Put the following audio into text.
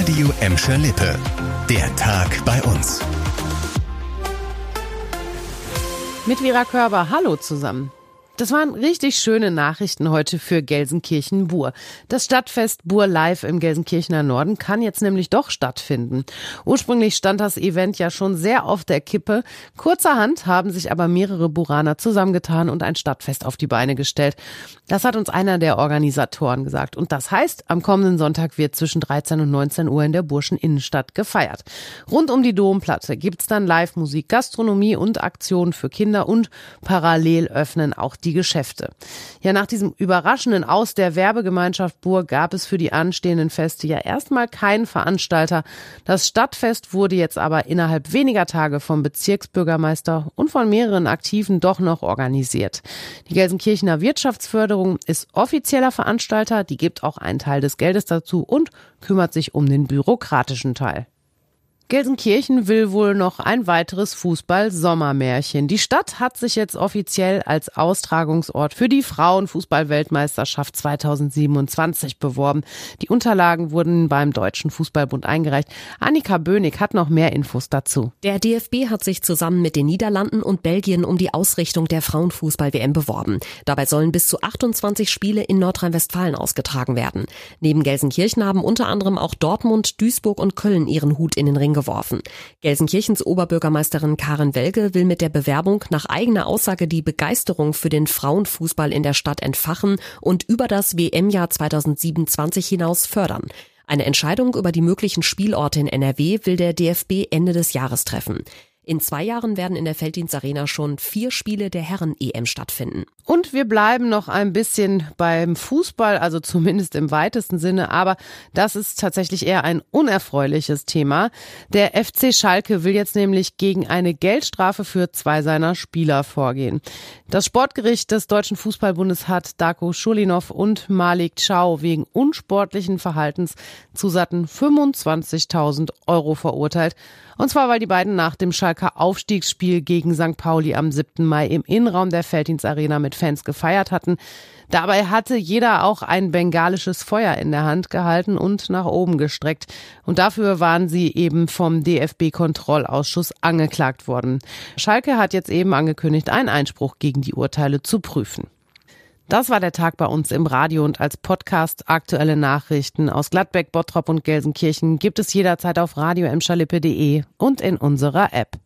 Radio Emscher Lippe. Der Tag bei uns. Mit Vera Körber, hallo zusammen. Das waren richtig schöne Nachrichten heute für Gelsenkirchen-Bur. Das Stadtfest Bur Live im Gelsenkirchener Norden kann jetzt nämlich doch stattfinden. Ursprünglich stand das Event ja schon sehr auf der Kippe. Kurzerhand haben sich aber mehrere Buraner zusammengetan und ein Stadtfest auf die Beine gestellt. Das hat uns einer der Organisatoren gesagt. Und das heißt, am kommenden Sonntag wird zwischen 13 und 19 Uhr in der Burschen Innenstadt gefeiert. Rund um die Domplatte gibt's dann Live-Musik, Gastronomie und Aktionen für Kinder und parallel öffnen auch die die Geschäfte. Ja, nach diesem überraschenden Aus der Werbegemeinschaft Burg gab es für die anstehenden Feste ja erstmal keinen Veranstalter. Das Stadtfest wurde jetzt aber innerhalb weniger Tage vom Bezirksbürgermeister und von mehreren Aktiven doch noch organisiert. Die Gelsenkirchener Wirtschaftsförderung ist offizieller Veranstalter, die gibt auch einen Teil des Geldes dazu und kümmert sich um den bürokratischen Teil. Gelsenkirchen will wohl noch ein weiteres Fußball-Sommermärchen. Die Stadt hat sich jetzt offiziell als Austragungsort für die Frauenfußball-Weltmeisterschaft 2027 beworben. Die Unterlagen wurden beim Deutschen Fußballbund eingereicht. Annika Bönig hat noch mehr Infos dazu. Der DFB hat sich zusammen mit den Niederlanden und Belgien um die Ausrichtung der Frauenfußball-WM beworben. Dabei sollen bis zu 28 Spiele in Nordrhein-Westfalen ausgetragen werden. Neben Gelsenkirchen haben unter anderem auch Dortmund, Duisburg und Köln ihren Hut in den Ring geworfen. Gelsenkirchens Oberbürgermeisterin Karen Welge will mit der Bewerbung nach eigener Aussage die Begeisterung für den Frauenfußball in der Stadt entfachen und über das WM-Jahr 2027 hinaus fördern. Eine Entscheidung über die möglichen Spielorte in NRW will der DFB Ende des Jahres treffen. In zwei Jahren werden in der Felddienstarena schon vier Spiele der Herren-EM stattfinden. Und wir bleiben noch ein bisschen beim Fußball, also zumindest im weitesten Sinne, aber das ist tatsächlich eher ein unerfreuliches Thema. Der FC Schalke will jetzt nämlich gegen eine Geldstrafe für zwei seiner Spieler vorgehen. Das Sportgericht des Deutschen Fußballbundes hat Darko Schulinov und Malik Chow wegen unsportlichen Verhaltens zu satten 25.000 Euro verurteilt. Und zwar, weil die beiden nach dem Schalker Aufstiegsspiel gegen St. Pauli am 7. Mai im Innenraum der Felddienstarena mit Fans gefeiert hatten. Dabei hatte jeder auch ein bengalisches Feuer in der Hand gehalten und nach oben gestreckt. Und dafür waren sie eben vom DFB-Kontrollausschuss angeklagt worden. Schalke hat jetzt eben angekündigt, einen Einspruch gegen die Urteile zu prüfen. Das war der Tag bei uns im Radio und als Podcast aktuelle Nachrichten aus Gladbeck, Bottrop und Gelsenkirchen gibt es jederzeit auf radio und in unserer App.